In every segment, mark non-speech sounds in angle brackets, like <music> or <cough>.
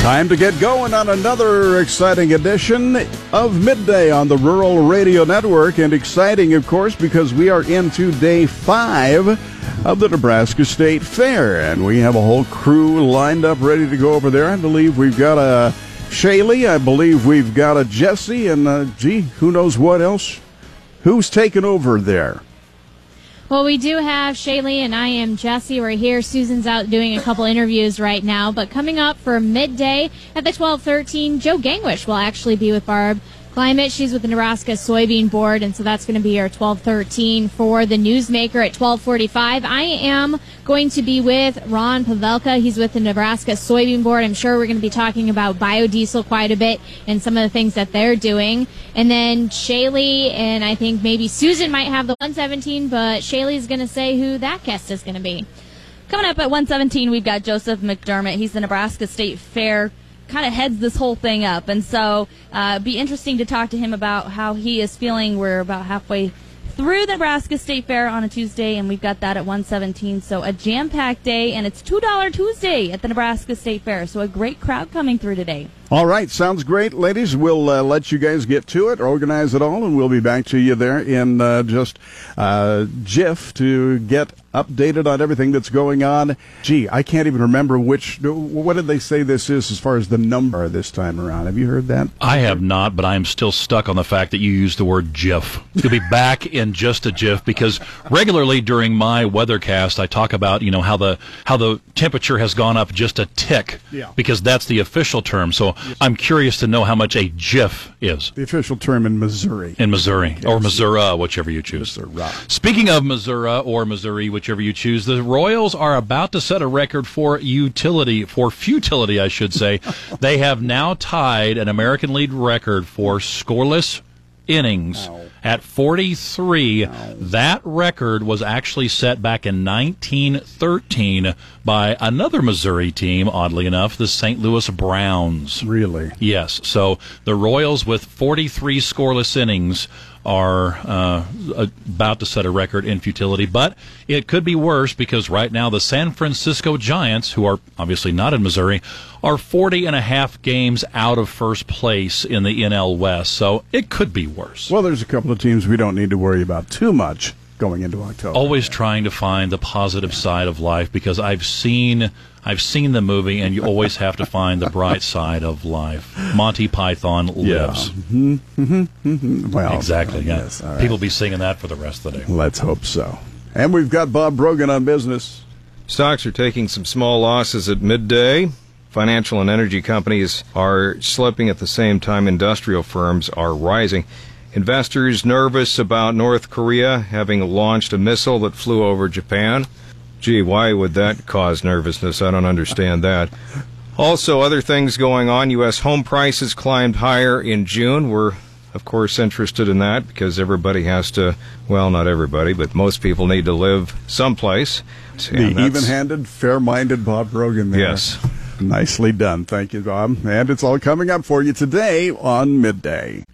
Time to get going on another exciting edition of Midday on the Rural Radio Network. And exciting, of course, because we are into day five of the Nebraska State Fair. And we have a whole crew lined up ready to go over there. I believe we've got a Shaylee, I believe we've got a Jesse, and uh, gee, who knows what else? Who's taking over there? Well, we do have Shaylee and I am Jesse. We're here. Susan's out doing a couple interviews right now. But coming up for midday at the 1213, Joe Gangwish will actually be with Barb Clement. She's with the Nebraska Soybean Board, and so that's going to be our 1213 for the newsmaker at 1245. I am going to be with Ron Pavelka. He's with the Nebraska Soybean Board. I'm sure we're going to be talking about biodiesel quite a bit and some of the things that they're doing. And then Shaylee and I think maybe Susan might have the 117, but Shaylee's going to say who that guest is going to be. Coming up at 117, we've got Joseph McDermott. He's the Nebraska State Fair kind of heads this whole thing up. And so, uh, be interesting to talk to him about how he is feeling. We're about halfway through the Nebraska State Fair on a Tuesday, and we've got that at 117. So a jam-packed day, and it's $2 Tuesday at the Nebraska State Fair. So a great crowd coming through today. All right, sounds great, ladies. We'll uh, let you guys get to it, organize it all, and we'll be back to you there in uh, just uh, jiff to get updated on everything that's going on. Gee, I can't even remember which. What did they say this is as far as the number this time around? Have you heard that? I have not, but I am still stuck on the fact that you used the word jiff. You'll be <laughs> back in just a jiff because regularly during my weathercast, I talk about you know how the how the temperature has gone up just a tick. Yeah. Because that's the official term. So I'm curious to know how much a jiff is. The official term in Missouri. In Missouri yes. or Missouri, whichever you choose. Missouri. Speaking of Missouri or Missouri, whichever you choose, the Royals are about to set a record for utility, for futility, I should say. <laughs> they have now tied an American League record for scoreless innings Ow. at 43. Ow. That record was actually set back in 1913 by another Missouri team, oddly enough, the St. Louis Browns. Really? Yes. So the Royals with 43 scoreless innings are uh, about to set a record in futility, but it could be worse because right now the San Francisco Giants, who are obviously not in Missouri, are 40 and a half games out of first place in the NL West, so it could be worse. Well, there's a couple of teams we don't need to worry about too much going into October. Always trying to find the positive side of life because I've seen I've seen the movie, and you always have to find the bright side of life. Monty Python lives. Yeah. Mm-hmm. Mm-hmm. mm-hmm. Well, exactly. Yeah. Yes, right. People be singing that for the rest of the day. Let's hope so. And we've got Bob Brogan on business. Stocks are taking some small losses at midday. Financial and energy companies are slipping at the same time industrial firms are rising. Investors nervous about North Korea having launched a missile that flew over Japan. Gee, why would that cause nervousness? I don't understand that. Also, other things going on. U.S. home prices climbed higher in June. We're, of course, interested in that because everybody has to, well, not everybody, but most people need to live someplace. The even handed, fair minded Bob Rogan there. Yes. Nicely done. Thank you, Bob. And it's all coming up for you today on Midday.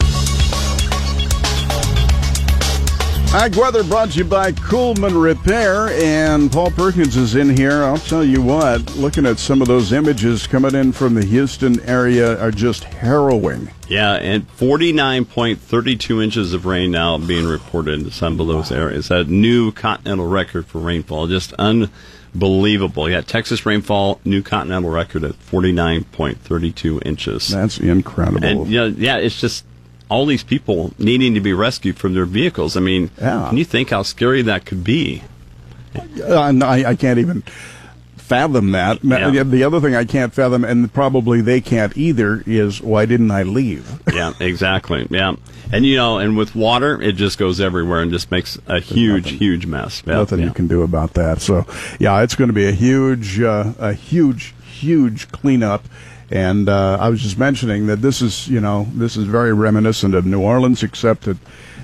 Ag weather brought to you by Coolman Repair, and Paul Perkins is in here. I'll tell you what, looking at some of those images coming in from the Houston area are just harrowing. Yeah, and 49.32 inches of rain now being reported in some of those areas. That new continental record for rainfall, just unbelievable. Yeah, Texas rainfall, new continental record at 49.32 inches. That's incredible. And yeah, yeah, it's just all these people needing to be rescued from their vehicles. I mean, yeah. can you think how scary that could be? Uh, I, I can't even fathom that. Yeah. The other thing I can't fathom, and probably they can't either, is why didn't I leave? <laughs> yeah, exactly. Yeah. And you know, and with water, it just goes everywhere and just makes a huge, nothing, huge mess. Yeah, nothing yeah. you can do about that. So, yeah, it's going to be a huge, uh, a huge, huge cleanup. And uh, I was just mentioning that this is, you know, this is very reminiscent of New Orleans, except that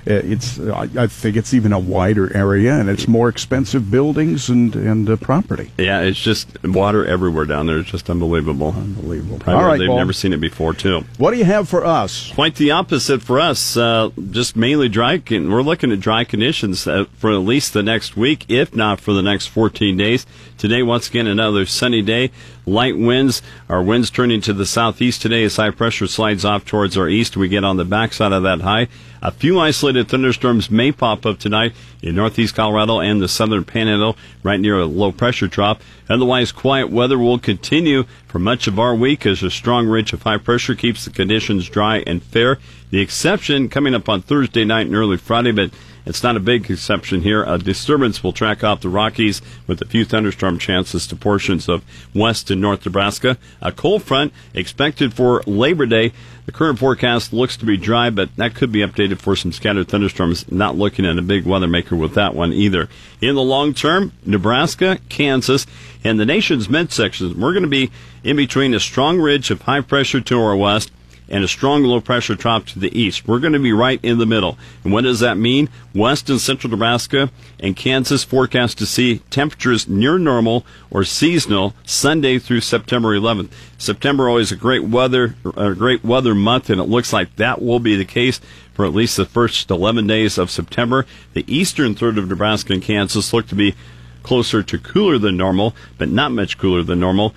it's I, I think it's even a wider area and it's more expensive buildings and and uh, property. Yeah, it's just water everywhere down there. It's just unbelievable. Unbelievable. Probably All right, they've Paul. never seen it before, too. What do you have for us? Quite the opposite for us. Uh, just mainly dry. Con- we're looking at dry conditions uh, for at least the next week, if not for the next 14 days. Today, once again, another sunny day. Light winds. Our winds turning to the southeast today as high pressure slides off towards our east. We get on the backside of that high. A few isolated thunderstorms may pop up tonight in northeast Colorado and the southern panhandle, right near a low pressure drop. Otherwise, quiet weather will continue for much of our week as a strong ridge of high pressure keeps the conditions dry and fair. The exception coming up on Thursday night and early Friday, but it's not a big exception here. A disturbance will track off the Rockies with a few thunderstorm chances to portions of west and north Nebraska. A cold front expected for Labor Day. The current forecast looks to be dry, but that could be updated for some scattered thunderstorms. Not looking at a big weather maker with that one either. In the long term, Nebraska, Kansas, and the nation's midsections, we're going to be in between a strong ridge of high pressure to our west and a strong low pressure drop to the east. We're going to be right in the middle. And what does that mean? West and central Nebraska and Kansas forecast to see temperatures near normal or seasonal Sunday through September 11th. September always a great weather, a great weather month, and it looks like that will be the case for at least the first 11 days of September. The eastern third of Nebraska and Kansas look to be closer to cooler than normal, but not much cooler than normal.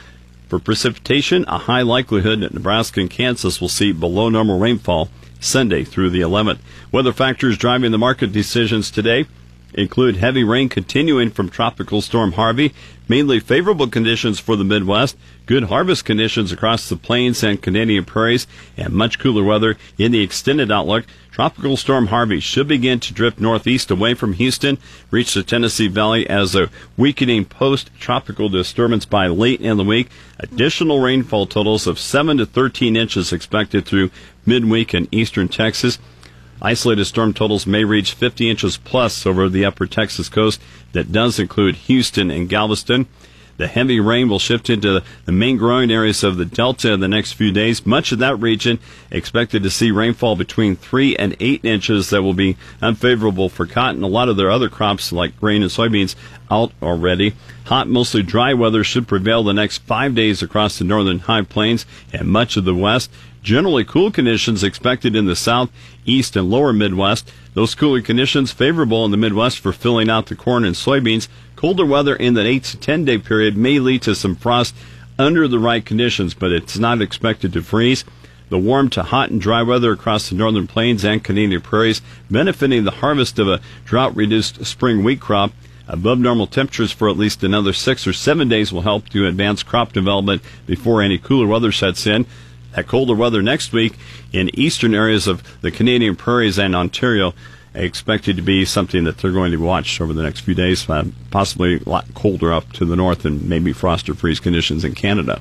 For precipitation, a high likelihood that Nebraska and Kansas will see below normal rainfall Sunday through the 11th. Weather factors driving the market decisions today include heavy rain continuing from Tropical Storm Harvey, mainly favorable conditions for the Midwest, good harvest conditions across the plains and Canadian prairies, and much cooler weather in the extended outlook. Tropical Storm Harvey should begin to drift northeast away from Houston, reach the Tennessee Valley as a weakening post-tropical disturbance by late in the week. Additional rainfall totals of 7 to 13 inches expected through midweek in eastern Texas. Isolated storm totals may reach 50 inches plus over the upper Texas coast. That does include Houston and Galveston. The heavy rain will shift into the main growing areas of the Delta in the next few days. Much of that region expected to see rainfall between 3 and 8 inches that will be unfavorable for cotton. A lot of their other crops like grain and soybeans out already. Hot, mostly dry weather should prevail the next five days across the northern high plains and much of the west. Generally cool conditions expected in the south, east, and lower Midwest. Those cooler conditions favorable in the Midwest for filling out the corn and soybeans. Colder weather in the 8 to 10 day period may lead to some frost under the right conditions, but it's not expected to freeze. The warm to hot and dry weather across the northern plains and Canadian prairies benefiting the harvest of a drought reduced spring wheat crop. Above normal temperatures for at least another six or seven days will help to advance crop development before any cooler weather sets in. That colder weather next week in eastern areas of the Canadian prairies and Ontario expected to be something that they're going to watch over the next few days, uh, possibly a lot colder up to the north and maybe frost or freeze conditions in Canada.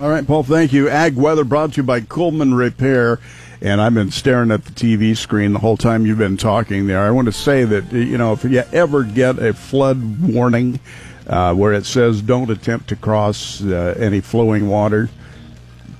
All right, Paul, thank you. Ag Weather brought to you by Coleman Repair. And I've been staring at the TV screen the whole time you've been talking there. I want to say that, you know, if you ever get a flood warning uh, where it says don't attempt to cross uh, any flowing water,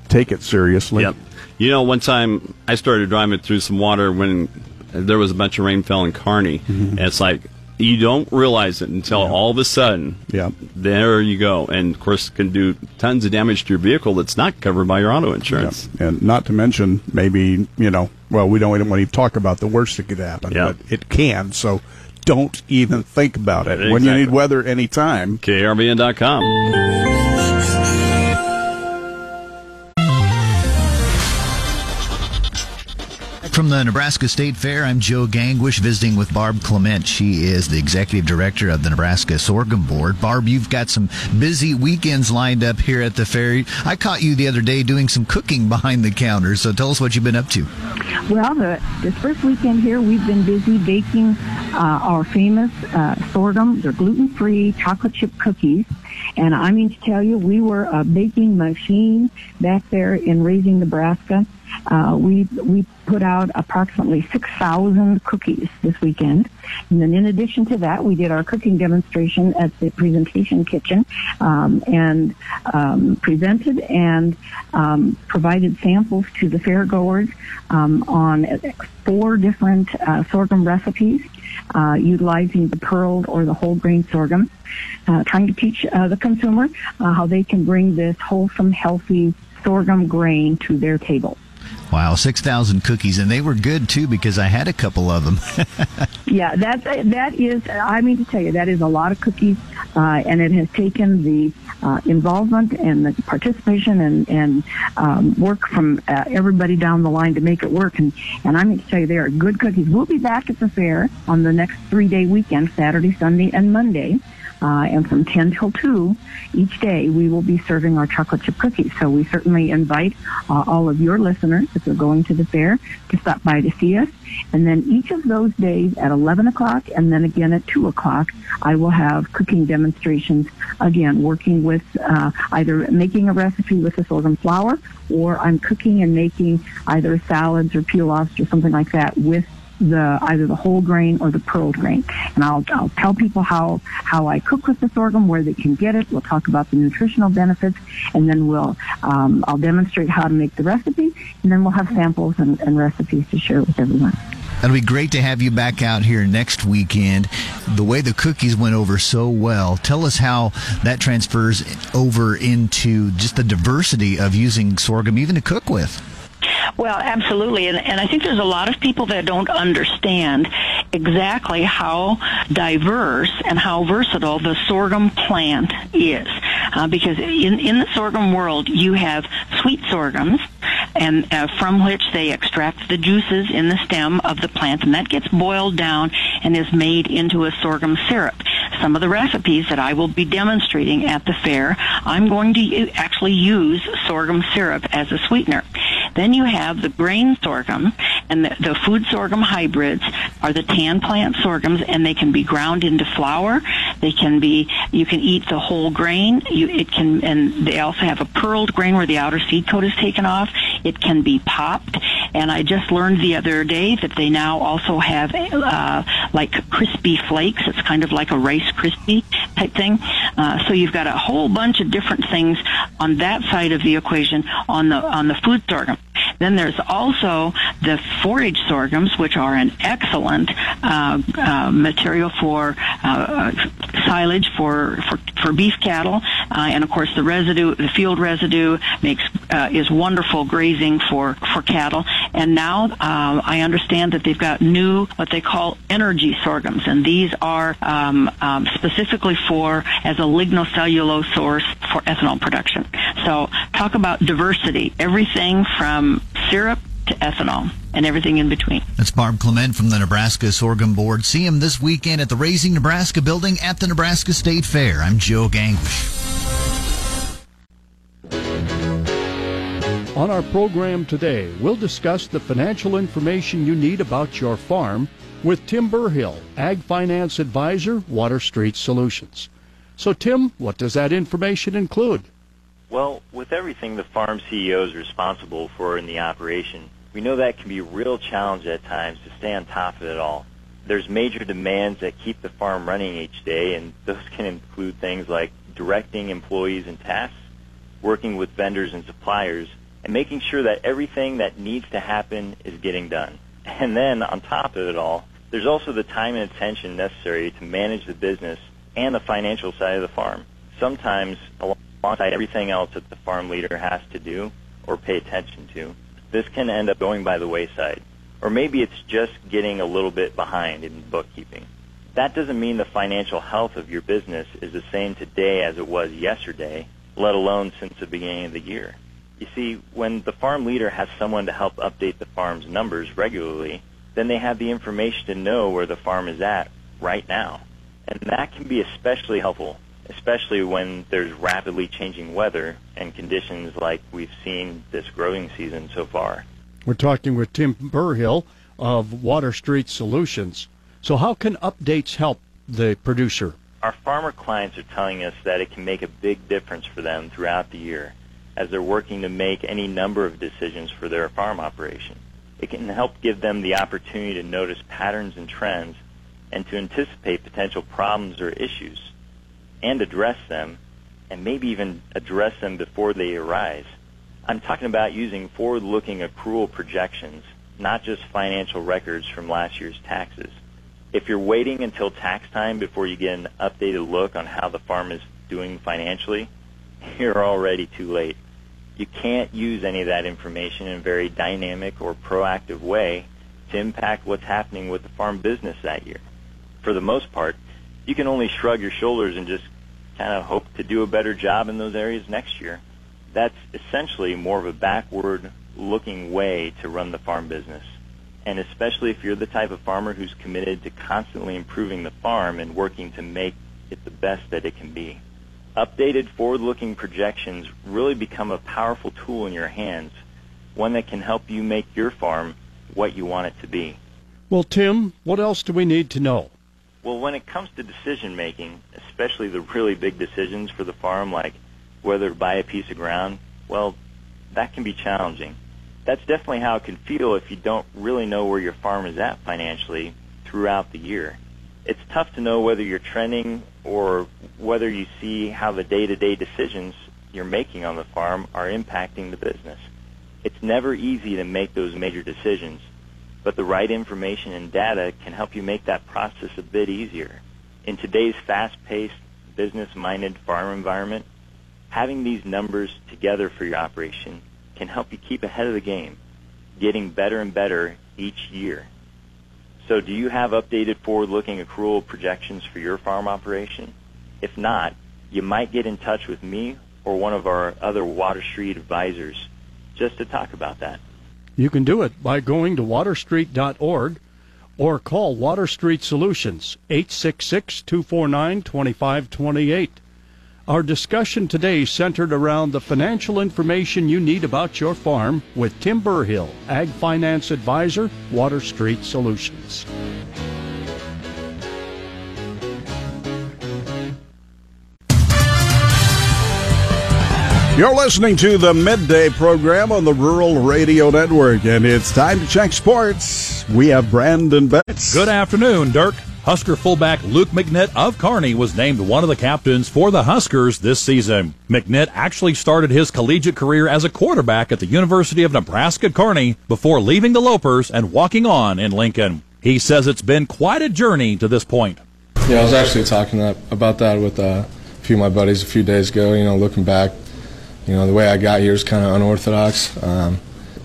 take it seriously. Yep. You know, one time I started driving through some water when there was a bunch of rain fell in Kearney. And it's like, you don't realize it until all of a sudden, Yeah. there you go. And of course, can do tons of damage to your vehicle that's not covered by your auto insurance. Yeah. And not to mention, maybe, you know, well, we don't even want to talk about the worst that could happen, Yeah. but it can. So don't even think about it. When you need weather anytime, KRVN.com. From the Nebraska State Fair, I'm Joe Gangwish visiting with Barb Clement. She is the executive director of the Nebraska Sorghum Board. Barb, you've got some busy weekends lined up here at the fair. I caught you the other day doing some cooking behind the counter, so tell us what you've been up to. Well, the, this first weekend here, we've been busy baking uh, our famous uh, sorghum. They're gluten-free chocolate chip cookies. And I mean to tell you, we were a baking machine back there in Raising, Nebraska. Uh, we we put out approximately 6,000 cookies this weekend. And then in addition to that, we did our cooking demonstration at the presentation kitchen um, and um, presented and um, provided samples to the fairgoers um, on four different uh, sorghum recipes. Uh, utilizing the pearled or the whole grain sorghum, uh, trying to teach uh, the consumer uh, how they can bring this wholesome, healthy sorghum grain to their table. Wow, 6,000 cookies, and they were good too because I had a couple of them. <laughs> yeah, that, that is, I mean to tell you, that is a lot of cookies, uh, and it has taken the uh, involvement and the participation and, and um, work from uh, everybody down the line to make it work. And, and I'm going to tell you, they are good cookies. We'll be back at the fair on the next three day weekend, Saturday, Sunday, and Monday. Uh, and from 10 till 2 each day, we will be serving our chocolate chip cookies. So we certainly invite uh, all of your listeners, if you're going to the fair, to stop by to see us. And then each of those days at 11 o'clock and then again at 2 o'clock, I will have cooking demonstrations, again, working with uh, either making a recipe with the sorghum flour or I'm cooking and making either salads or pilafs or something like that with the either the whole grain or the pearled grain. And I'll I'll tell people how how I cook with the sorghum, where they can get it. We'll talk about the nutritional benefits, and then we'll um, I'll demonstrate how to make the recipe, and then we'll have samples and, and recipes to share with everyone. It'll be great to have you back out here next weekend. The way the cookies went over so well, tell us how that transfers over into just the diversity of using sorghum even to cook with. Well, absolutely. And, and I think there's a lot of people that don't understand exactly how diverse and how versatile the sorghum plant is. Uh, because in, in the sorghum world, you have sweet sorghums, and uh, from which they extract the juices in the stem of the plant, and that gets boiled down and is made into a sorghum syrup. Some of the recipes that I will be demonstrating at the fair, I'm going to actually use sorghum syrup as a sweetener. Then you have the grain sorghum, and the, the food sorghum hybrids are the tan plant sorghums, and they can be ground into flour. They can be, you can eat the whole grain. You, it can, and they also have a pearled grain where the outer seed coat is taken off. It can be popped, and I just learned the other day that they now also have uh, like crispy flakes. It's kind of like a Rice crispy type thing. Uh, so you've got a whole bunch of different things on that side of the equation on the on the food sorghum. Then there's also the forage sorghums, which are an excellent uh, uh, material for uh, silage for, for, for beef cattle, uh, and of course the residue, the field residue, makes uh, is wonderful grazing for for cattle. And now uh, I understand that they've got new what they call energy sorghums, and these are um, um, specifically for as a lignocellulose source for ethanol production. So talk about diversity. Everything from syrup to ethanol and everything in between. That's Barb Clement from the Nebraska Sorghum Board. See him this weekend at the Raising Nebraska building at the Nebraska State Fair. I'm Joe Gangwish. On our program today, we'll discuss the financial information you need about your farm with Tim Burhill, Ag Finance Advisor, Water Street Solutions. So, Tim, what does that information include? Well, with everything the farm CEO is responsible for in the operation, we know that can be a real challenge at times to stay on top of it all. There's major demands that keep the farm running each day, and those can include things like directing employees and tasks, working with vendors and suppliers, and making sure that everything that needs to happen is getting done. And then on top of it all, there's also the time and attention necessary to manage the business and the financial side of the farm. Sometimes alongside everything else that the farm leader has to do or pay attention to, this can end up going by the wayside. Or maybe it's just getting a little bit behind in bookkeeping. That doesn't mean the financial health of your business is the same today as it was yesterday, let alone since the beginning of the year. You see, when the farm leader has someone to help update the farm's numbers regularly, then they have the information to know where the farm is at right now. And that can be especially helpful, especially when there's rapidly changing weather and conditions like we've seen this growing season so far. We're talking with Tim Burhill of Water Street Solutions. So, how can updates help the producer? Our farmer clients are telling us that it can make a big difference for them throughout the year as they're working to make any number of decisions for their farm operation. It can help give them the opportunity to notice patterns and trends and to anticipate potential problems or issues and address them and maybe even address them before they arise. I'm talking about using forward-looking accrual projections, not just financial records from last year's taxes. If you're waiting until tax time before you get an updated look on how the farm is doing financially, <laughs> you're already too late. You can't use any of that information in a very dynamic or proactive way to impact what's happening with the farm business that year. For the most part, you can only shrug your shoulders and just kind of hope to do a better job in those areas next year. That's essentially more of a backward looking way to run the farm business. And especially if you're the type of farmer who's committed to constantly improving the farm and working to make it the best that it can be. Updated forward-looking projections really become a powerful tool in your hands, one that can help you make your farm what you want it to be. Well, Tim, what else do we need to know? Well, when it comes to decision making, especially the really big decisions for the farm, like whether to buy a piece of ground, well, that can be challenging. That's definitely how it can feel if you don't really know where your farm is at financially throughout the year. It's tough to know whether you're trending or whether you see how the day-to-day decisions you're making on the farm are impacting the business. It's never easy to make those major decisions, but the right information and data can help you make that process a bit easier. In today's fast-paced, business-minded farm environment, having these numbers together for your operation can help you keep ahead of the game, getting better and better each year. So do you have updated forward-looking accrual projections for your farm operation? If not, you might get in touch with me or one of our other Water Street advisors just to talk about that. You can do it by going to waterstreet.org or call Water Street Solutions 866 249 2528. Our discussion today centered around the financial information you need about your farm with Tim Burhill, Ag Finance Advisor, Water Street Solutions. You're listening to the midday program on the Rural Radio Network, and it's time to check sports. We have Brandon Betts. Good afternoon, Dirk. Husker fullback Luke McNitt of Kearney was named one of the captains for the Huskers this season. McNitt actually started his collegiate career as a quarterback at the University of Nebraska Kearney before leaving the Lopers and walking on in Lincoln. He says it's been quite a journey to this point. Yeah, I was actually talking about that with uh, a few of my buddies a few days ago. You know, looking back, you know, the way I got here is kind of unorthodox. Um,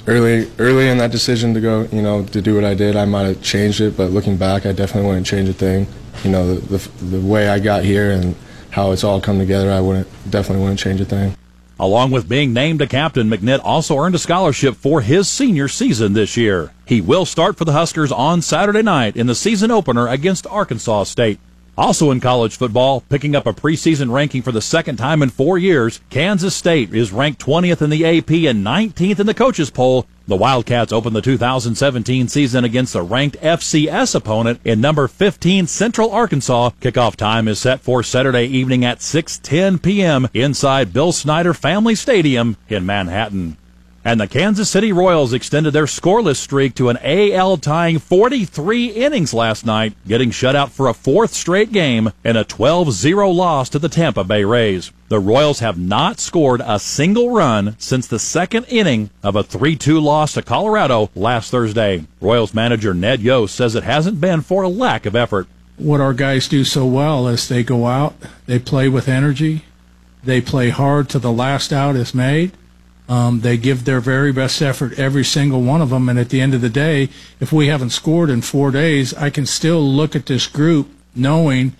early, early in that decision to go, you know, to do what I did, I might have changed it, but looking back, I definitely wouldn't change a thing. You know, the, the, the way I got here and how it's all come together, I wouldn't definitely wouldn't change a thing. Along with being named a captain, McNitt also earned a scholarship for his senior season this year. He will start for the Huskers on Saturday night in the season opener against Arkansas State. Also in college football, picking up a preseason ranking for the second time in four years, Kansas State is ranked 20th in the AP and 19th in the coaches poll. The Wildcats open the 2017 season against a ranked FCS opponent in number 15 Central Arkansas. Kickoff time is set for Saturday evening at 6:10 p.m. inside Bill Snyder Family Stadium in Manhattan. And the Kansas City Royals extended their scoreless streak to an AL tying 43 innings last night, getting shut out for a fourth straight game in a 12-0 loss to the Tampa Bay Rays. The Royals have not scored a single run since the second inning of a 3-2 loss to Colorado last Thursday. Royals manager Ned Yost says it hasn't been for a lack of effort. What our guys do so well is they go out, they play with energy, they play hard till the last out is made um, they give their very best effort, every single one of them. And at the end of the day, if we haven't scored in four days, I can still look at this group knowing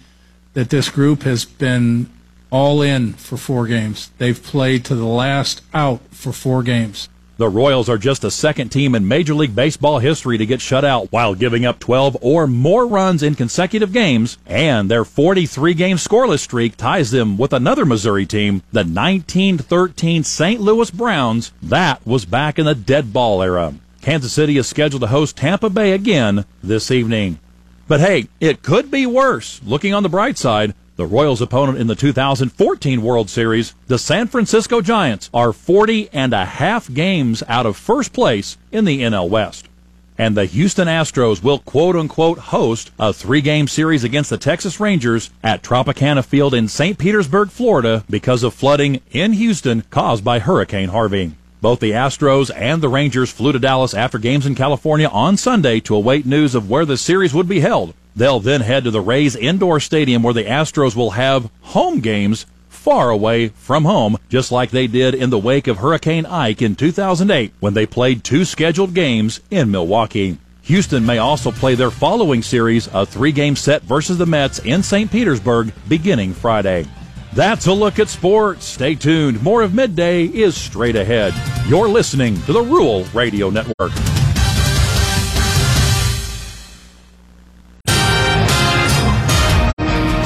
that this group has been all in for four games. They've played to the last out for four games. The Royals are just the second team in Major League Baseball history to get shut out while giving up 12 or more runs in consecutive games, and their 43 game scoreless streak ties them with another Missouri team, the 1913 St. Louis Browns. That was back in the dead ball era. Kansas City is scheduled to host Tampa Bay again this evening. But hey, it could be worse. Looking on the bright side, the Royals' opponent in the 2014 World Series, the San Francisco Giants, are 40 and a half games out of first place in the NL West. And the Houston Astros will quote unquote host a three game series against the Texas Rangers at Tropicana Field in St. Petersburg, Florida because of flooding in Houston caused by Hurricane Harvey. Both the Astros and the Rangers flew to Dallas after games in California on Sunday to await news of where the series would be held. They'll then head to the Rays indoor stadium where the Astros will have home games far away from home, just like they did in the wake of Hurricane Ike in 2008 when they played two scheduled games in Milwaukee. Houston may also play their following series, a three game set versus the Mets in St. Petersburg, beginning Friday. That's a look at sports. Stay tuned. More of Midday is straight ahead. You're listening to the Rural Radio Network.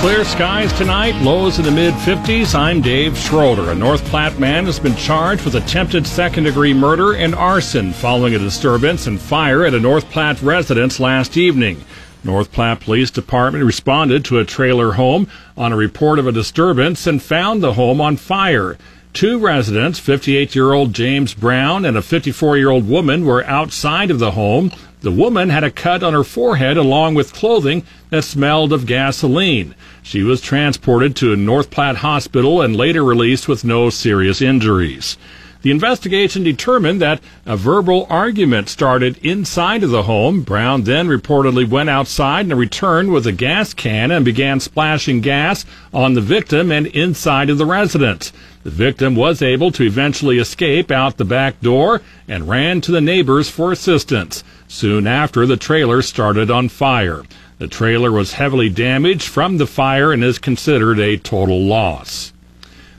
Clear skies tonight, lows in the mid 50s. I'm Dave Schroeder. A North Platte man has been charged with attempted second degree murder and arson following a disturbance and fire at a North Platte residence last evening. North Platte Police Department responded to a trailer home on a report of a disturbance and found the home on fire. Two residents, 58 year old James Brown and a 54 year old woman, were outside of the home. The woman had a cut on her forehead along with clothing that smelled of gasoline. She was transported to North Platte hospital and later released with no serious injuries. The investigation determined that a verbal argument started inside of the home. Brown then reportedly went outside and returned with a gas can and began splashing gas on the victim and inside of the residence. The victim was able to eventually escape out the back door and ran to the neighbors for assistance. Soon after, the trailer started on fire. The trailer was heavily damaged from the fire and is considered a total loss.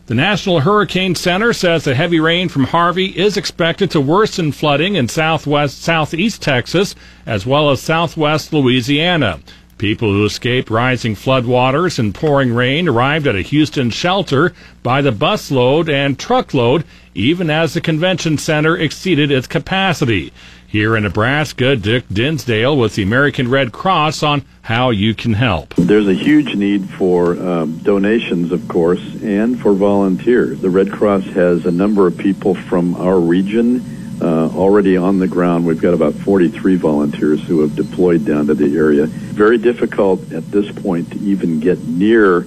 The National Hurricane Center says the heavy rain from Harvey is expected to worsen flooding in southwest southeast Texas as well as southwest Louisiana. People who escaped rising floodwaters and pouring rain arrived at a Houston shelter by the busload and truckload even as the convention center exceeded its capacity. Here in Nebraska, Dick Dinsdale with the American Red Cross on how you can help. There's a huge need for um, donations, of course, and for volunteers. The Red Cross has a number of people from our region uh, already on the ground. We've got about 43 volunteers who have deployed down to the area. Very difficult at this point to even get near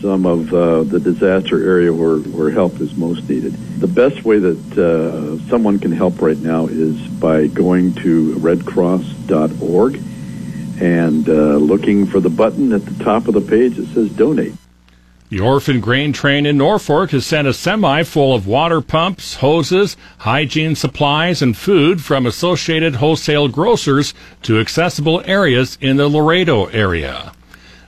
some of uh, the disaster area where, where help is most needed. The best way that uh, someone can help right now is by going to redcross.org and uh, looking for the button at the top of the page that says donate. The Orphan Grain Train in Norfolk has sent a semi full of water pumps, hoses, hygiene supplies, and food from Associated Wholesale Grocers to accessible areas in the Laredo area.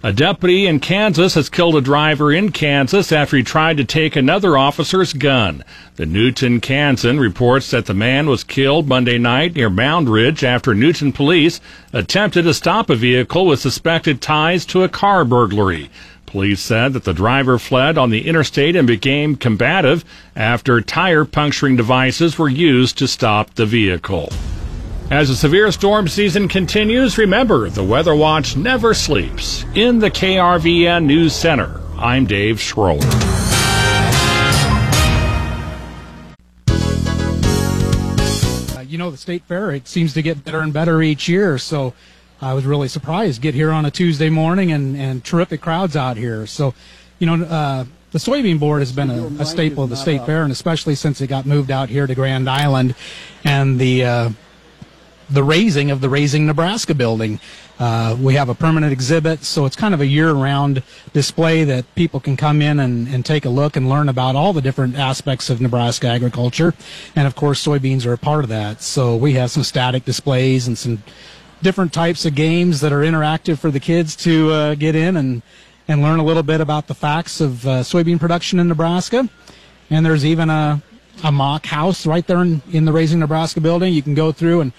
A deputy in Kansas has killed a driver in Kansas after he tried to take another officer's gun. The Newton Kansan reports that the man was killed Monday night near Moundridge after Newton police attempted to stop a vehicle with suspected ties to a car burglary. Police said that the driver fled on the interstate and became combative after tire puncturing devices were used to stop the vehicle. As the severe storm season continues, remember the Weather Watch never sleeps. In the KRVN News Center, I'm Dave Schroeder. Uh, you know, the state fair, it seems to get better and better each year. So I was really surprised. To get here on a Tuesday morning and, and terrific crowds out here. So, you know, uh, the soybean board has been a, a staple of the state fair, and especially since it got moved out here to Grand Island, and the uh, the raising of the Raising Nebraska building. Uh, we have a permanent exhibit, so it's kind of a year-round display that people can come in and, and take a look and learn about all the different aspects of Nebraska agriculture. And of course, soybeans are a part of that. So we have some static displays and some different types of games that are interactive for the kids to uh, get in and and learn a little bit about the facts of uh, soybean production in Nebraska. And there's even a a mock house right there in, in the Raising Nebraska building. You can go through and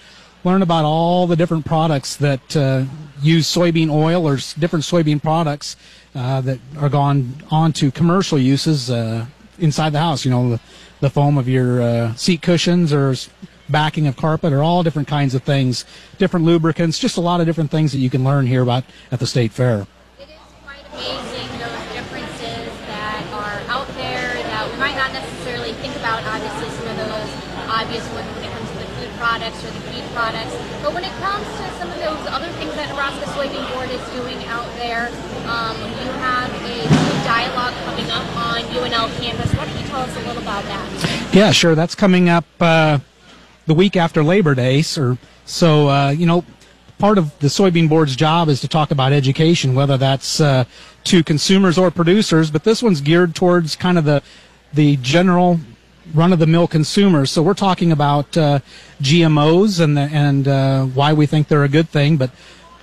learn about all the different products that uh, use soybean oil or different soybean products uh, that are gone on to commercial uses uh, inside the house. You know, the, the foam of your uh, seat cushions or backing of carpet or all different kinds of things, different lubricants, just a lot of different things that you can learn here about at the state fair. It is quite amazing those products or the feed products. But when it comes to some of those other things that Nebraska Soybean Board is doing out there, um, you have a dialogue coming up on UNL campus. Why don't you tell us a little about that? Yeah, sure. That's coming up uh, the week after Labor Day. So, so uh, you know, part of the soybean board's job is to talk about education, whether that's uh, to consumers or producers. But this one's geared towards kind of the the general run of the mill consumers. So we're talking about uh, GMOs and the, and uh, why we think they're a good thing. But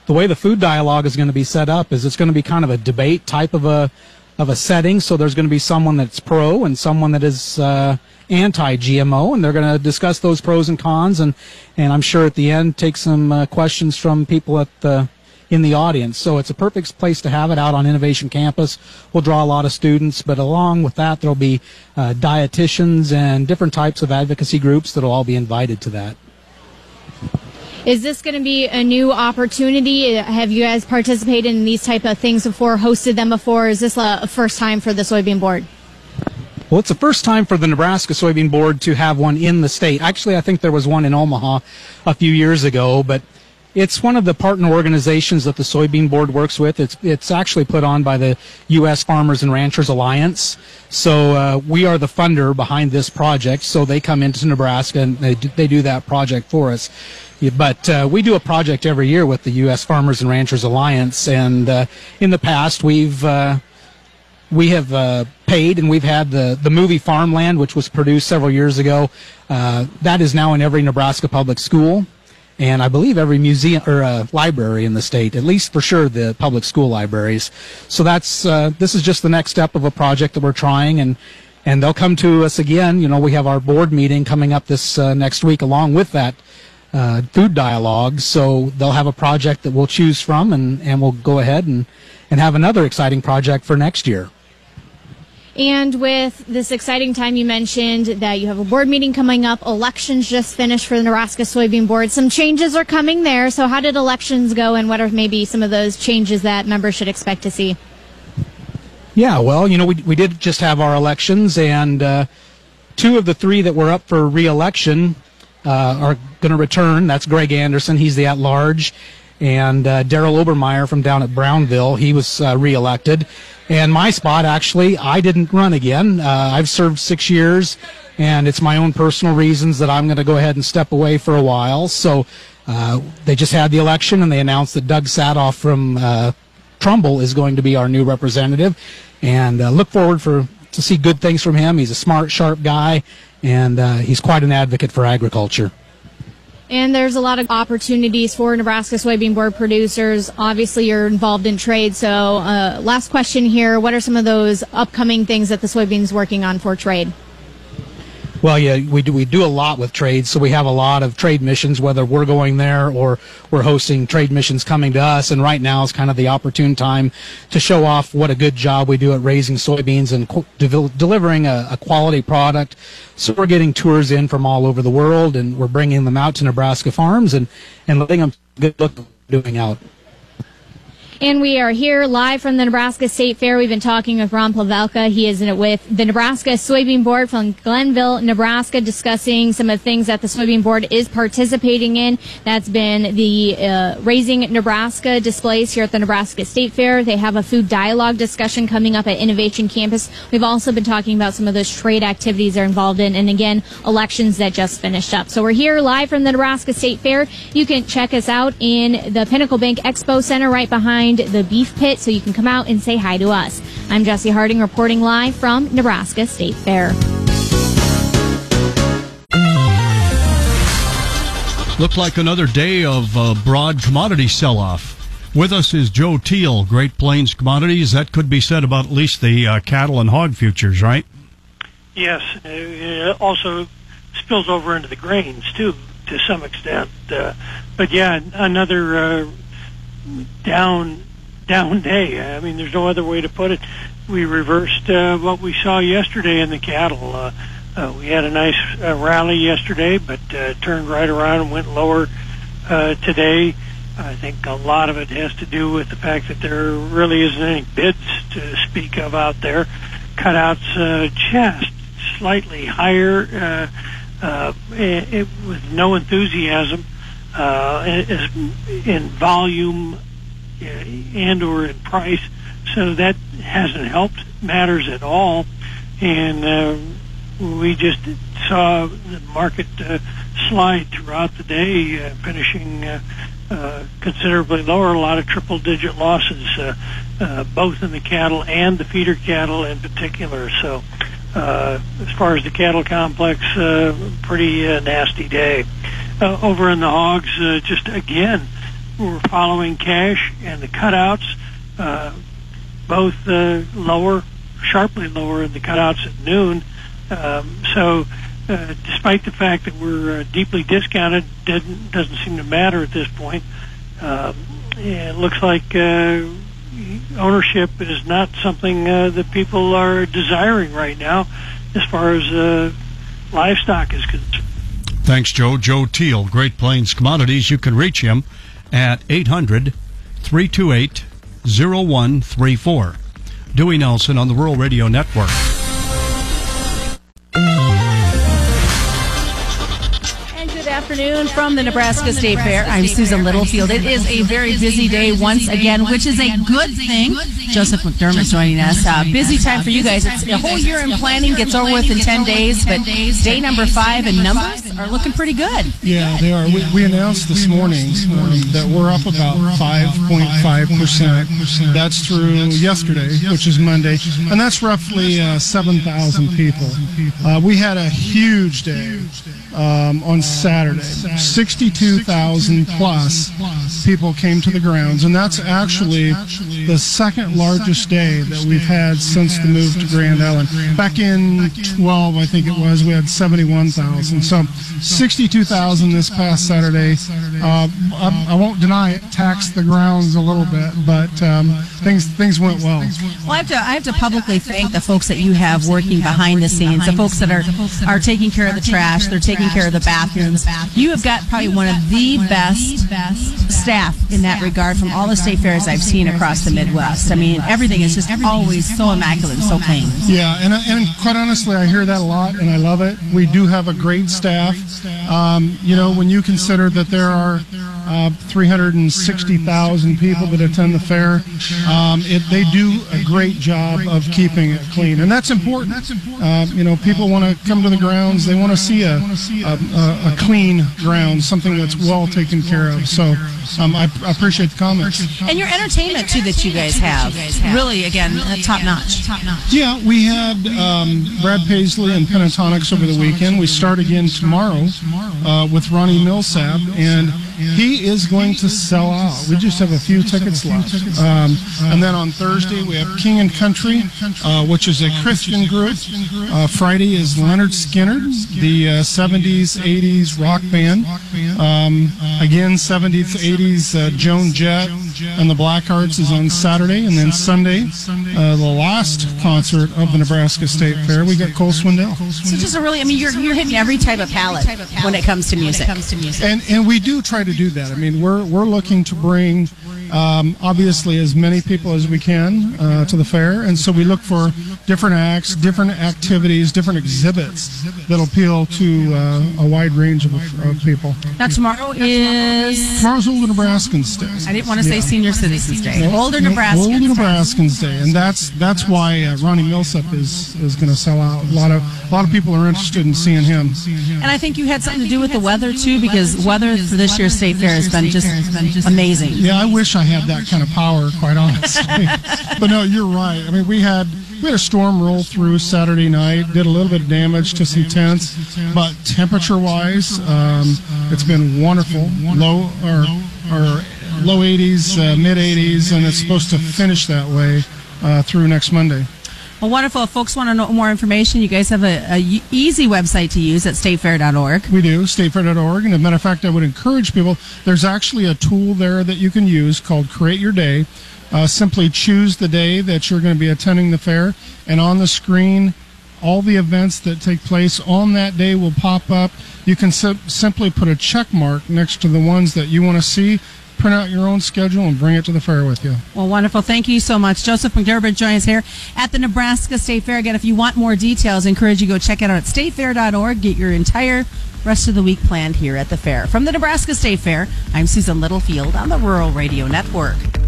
the way the food dialogue is going to be set up is it's going to be kind of a debate type of a of a setting. So there's going to be someone that's pro and someone that is uh, anti-GMO, and they're going to discuss those pros and cons. And and I'm sure at the end take some uh, questions from people at the in the audience. So it's a perfect place to have it out on Innovation Campus. We'll draw a lot of students, but along with that, there'll be uh, dietitians and different types of advocacy groups that'll all be invited to that. Is this going to be a new opportunity? Have you guys participated in these type of things before, hosted them before? Is this a first time for the soybean board? Well, it's the first time for the Nebraska Soybean Board to have one in the state. Actually, I think there was one in Omaha a few years ago, but it's one of the partner organizations that the Soybean Board works with. It's it's actually put on by the U.S. Farmers and Ranchers Alliance. So uh, we are the funder behind this project. So they come into Nebraska and they do, they do that project for us. But uh, we do a project every year with the U.S. Farmers and Ranchers Alliance, and uh, in the past we've uh, we have uh, paid and we've had the, the movie Farmland, which was produced several years ago. Uh, that is now in every Nebraska public school and I believe every museum or uh, library in the state, at least for sure the public school libraries. So that's uh, this is just the next step of a project that we're trying, and and they'll come to us again. You know, we have our board meeting coming up this uh, next week, along with that uh, food dialogue. So they'll have a project that we'll choose from, and and we'll go ahead and and have another exciting project for next year. And with this exciting time, you mentioned that you have a board meeting coming up. Elections just finished for the Nebraska Soybean Board. Some changes are coming there. So, how did elections go, and what are maybe some of those changes that members should expect to see? Yeah, well, you know, we, we did just have our elections, and uh, two of the three that were up for reelection uh, are going to return. That's Greg Anderson, he's the at large, and uh, Daryl Obermeyer from down at Brownville, he was uh, reelected. And my spot, actually, I didn't run again. Uh, I've served six years, and it's my own personal reasons that I'm going to go ahead and step away for a while. So uh, they just had the election, and they announced that Doug Sadoff from uh, Trumbull is going to be our new representative, and uh, look forward for to see good things from him. He's a smart, sharp guy, and uh, he's quite an advocate for agriculture. And there's a lot of opportunities for Nebraska soybean board producers. Obviously, you're involved in trade. So, uh, last question here: What are some of those upcoming things that the soybean's working on for trade? Well, yeah, we do we do a lot with trade, so we have a lot of trade missions, whether we're going there or we're hosting trade missions coming to us. And right now is kind of the opportune time to show off what a good job we do at raising soybeans and de- delivering a, a, quality product. So we're getting tours in from all over the world, and we're bringing them out to Nebraska farms and and letting them good look doing out. And we are here live from the Nebraska State Fair. We've been talking with Ron Pavelka. He is with the Nebraska Soybean Board from Glenville, Nebraska, discussing some of the things that the Soybean Board is participating in. That's been the uh, Raising Nebraska displays here at the Nebraska State Fair. They have a food dialogue discussion coming up at Innovation Campus. We've also been talking about some of those trade activities they're involved in, and again, elections that just finished up. So we're here live from the Nebraska State Fair. You can check us out in the Pinnacle Bank Expo Center right behind behind the beef pit so you can come out and say hi to us. I'm Jesse Harding reporting live from Nebraska State Fair. Looked like another day of uh, broad commodity sell off. With us is Joe Teal, Great Plains Commodities. That could be said about at least the uh, cattle and hog futures, right? Yes. It also spills over into the grains, too, to some extent. Uh, but yeah, another uh, down down day. I mean, there's no other way to put it. We reversed uh, what we saw yesterday in the cattle. Uh, uh, we had a nice uh, rally yesterday, but uh, turned right around and went lower uh, today. I think a lot of it has to do with the fact that there really isn't any bids to speak of out there. Cutouts uh, just slightly higher. Uh, uh, it, it, with no enthusiasm, uh, in, in volume uh, and or in price. So that hasn't helped matters at all. And uh, we just saw the market uh, slide throughout the day, uh, finishing uh, uh, considerably lower. A lot of triple-digit losses, uh, uh, both in the cattle and the feeder cattle in particular. So, uh, as far as the cattle complex, uh, pretty uh, nasty day. Uh, over in the hogs, uh, just again, we're following cash and the cutouts, uh, both uh, lower, sharply lower in the cutouts at noon. Um, so, uh, despite the fact that we're uh, deeply discounted, doesn't, doesn't seem to matter at this point. Um, it looks like uh, ownership is not something uh, that people are desiring right now, as far as uh, livestock is concerned. Thanks, Joe. Joe Teal, Great Plains Commodities. You can reach him at 800 328 0134. Dewey Nelson on the Rural Radio Network. Afternoon from the Nebraska State Fair. I'm Susan Littlefield. It is a very busy day once again, which is a good thing. Joseph McDermott joining us. Uh, busy time for you guys. It's a whole year in planning gets over with in 10 days, but day number five and numbers are looking pretty good. Yeah, they are. We, we announced this morning um, that we're up about 5.5%. That's through yesterday, which is Monday, and that's roughly uh, 7,000 people. Uh, we had a huge day um, on Saturday. 62,000 plus people came to the grounds, and that's actually the second largest day that we've had since the move to Grand Island. Back in 12, I think it was, we had 71,000. So 62,000 this past Saturday. Uh, I, I, won't deny it taxed the grounds a little bit, but um, things things went well. Well, I have to I have to publicly thank the folks that you have working behind the scenes, the folks that are are taking care of the trash, they're taking care of the bathrooms. You have got probably one of the best staff in that regard from all the state fairs I've seen across the Midwest. I mean, everything is just always so immaculate and so clean. Yeah, and and quite honestly, I hear that a lot, and I love it. We do have a great staff. Um, you know, when you consider that there are uh, 360,000 people that attend the fair. Um, it, they do a great job of keeping it clean, and that's important. Uh, you know, people want to come to the grounds; they want to see a, a, a, clean ground, something that's well taken care of. So, um, I, I, appreciate the comments. And your entertainment too that you guys have, really again uh, top notch. Yeah, we had um, Brad Paisley and Pentatonix over the weekend. We start again tomorrow uh, with Ronnie Milsap, and he is going to sell out. We just have a few tickets left. Um, and then on Thursday we have King and Country, uh, which is a Christian group. Uh, Friday is Lynyrd Skynyrd, the uh, 70s, 80s rock band. Um, again, 70s, 80s uh, Joan Jett and the Blackhearts is on Saturday, and then Sunday, uh, the last concert of the Nebraska State Fair, we got Cole Swindell. So just a really, I mean, you're, you're hitting every type of palette when it comes to music. And and we do try to do that. I mean, we're we're looking to bring um, obviously as many people as we can uh, to the fair, and so we look for different acts, different activities, different exhibits that appeal to uh, a wide range of, of, people. Now tomorrow is tomorrow's Older Nebraskans Day. I didn't want to say yeah. Senior Citizens Day. No, Older Nebraskans. Older Nebraskans Day, and that's that's why uh, Ronnie Milsap is is going to sell out. A lot of a lot of people are interested in seeing him. And I think you had something to do with the weather too, because weather for this year's state fair has been just amazing. Yeah, I wish I had that kind of power, quite honestly. <laughs> but no, you're right. I mean, we had we had a storm roll through Saturday night, did a little bit of damage to some tents, but temperature-wise, um, it's been wonderful. Low or or low 80s, uh, mid 80s, and it's supposed to finish that way uh, through next Monday. Well, wonderful. If folks want to know more information, you guys have a, a easy website to use at statefair.org. We do, statefair.org. And as a matter of fact, I would encourage people, there's actually a tool there that you can use called Create Your Day. Uh, simply choose the day that you're going to be attending the fair, and on the screen, all the events that take place on that day will pop up. You can sim- simply put a check mark next to the ones that you want to see print out your own schedule and bring it to the fair with you. Well, wonderful. Thank you so much. Joseph McDermott joining us here at the Nebraska State Fair. Again, if you want more details, I encourage you to go check it out at statefair.org. Get your entire rest of the week planned here at the fair. From the Nebraska State Fair, I'm Susan Littlefield on the Rural Radio Network.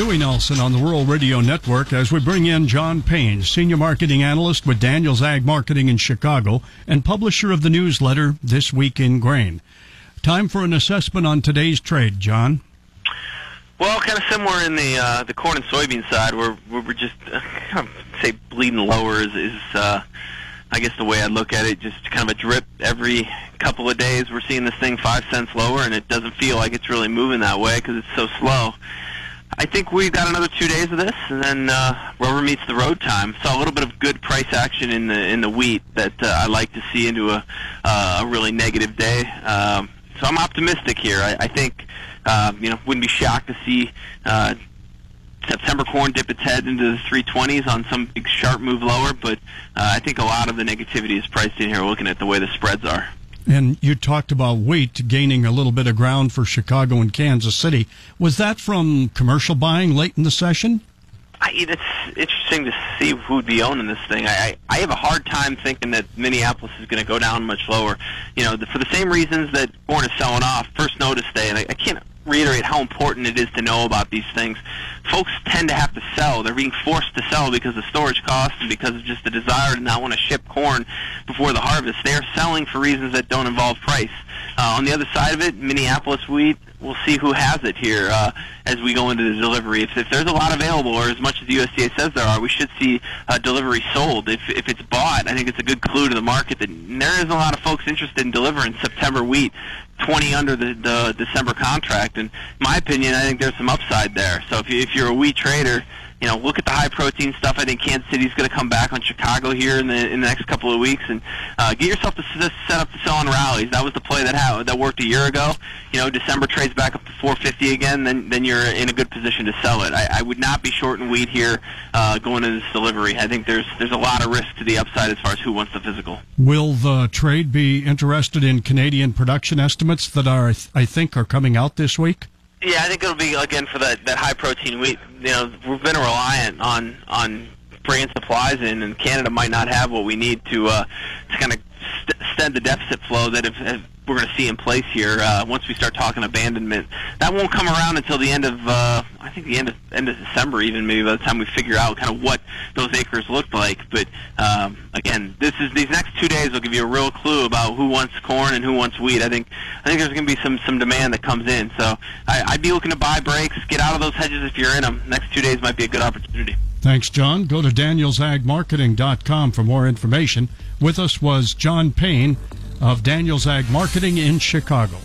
Dewey Nelson on the Rural Radio Network as we bring in John Payne, Senior Marketing Analyst with Daniels Ag Marketing in Chicago and publisher of the newsletter This Week in Grain. Time for an assessment on today's trade, John. Well, kind of similar in the uh, the corn and soybean side, where, where we're just uh, kind of say bleeding lower is, is uh, I guess the way I look at it, just kind of a drip every couple of days. We're seeing this thing five cents lower, and it doesn't feel like it's really moving that way because it's so slow. I think we've got another two days of this, and then uh, rubber meets the road time. Saw a little bit of good price action in the in the wheat that uh, I like to see into a uh, a really negative day. Um, so I'm optimistic here. I, I think uh, you know wouldn't be shocked to see uh, September corn dip its head into the 320s on some big sharp move lower, but uh, I think a lot of the negativity is priced in here. Looking at the way the spreads are. And you talked about wheat gaining a little bit of ground for Chicago and Kansas City. Was that from commercial buying late in the session? I, it's interesting to see who'd be owning this thing. I, I, have a hard time thinking that Minneapolis is going to go down much lower. You know, the, for the same reasons that corn is selling off. First notice day, and I, I can't reiterate how important it is to know about these things. Folks tend to have to sell. They're being forced to sell because of storage costs and because of just the desire to not want to ship corn before the harvest. They are selling for reasons that don't involve price. Uh, on the other side of it, Minneapolis wheat, we'll see who has it here uh, as we go into the delivery. If, if there's a lot available, or as much as the USDA says there are, we should see uh, delivery sold. If, if it's bought, I think it's a good clue to the market that there is a lot of folks interested in delivering September wheat 20 under the, the December contract. And my opinion, I think there's some upside there. So if, you, if you're a wheat trader, you know, look at the high protein stuff. I think Kansas City's going to come back on Chicago here in the in the next couple of weeks, and uh, get yourself to set up to sell on rallies. That was the play that ha- that worked a year ago. You know, December trades back up to 450 again, then then you're in a good position to sell it. I, I would not be short in wheat here uh, going into this delivery. I think there's there's a lot of risk to the upside as far as who wants the physical. Will the trade be interested in Canadian production estimates that are, I think, are coming out this week? Yeah, I think it'll be again for that that high protein wheat. You know, we've been reliant on on bringing supplies in, and Canada might not have what we need to uh, to kind of st- stem the deficit flow that we're going to see in place here uh, once we start talking abandonment. That won't come around until the end of uh, I think the end of end of December, even maybe by the time we figure out kind of what those acres look like. But um, again, this is these next two days will give you a real clue about who wants corn and who wants wheat. I think I think there's going to be some some demand that comes in. So I, I'd be looking to buy breaks, get out of those hedges if you're in them. Next two days might be a good opportunity. Thanks, John. Go to danielsagmarketing.com for more information. With us was John Payne of Daniels Ag Marketing in Chicago.